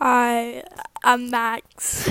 Hi, I'm Max.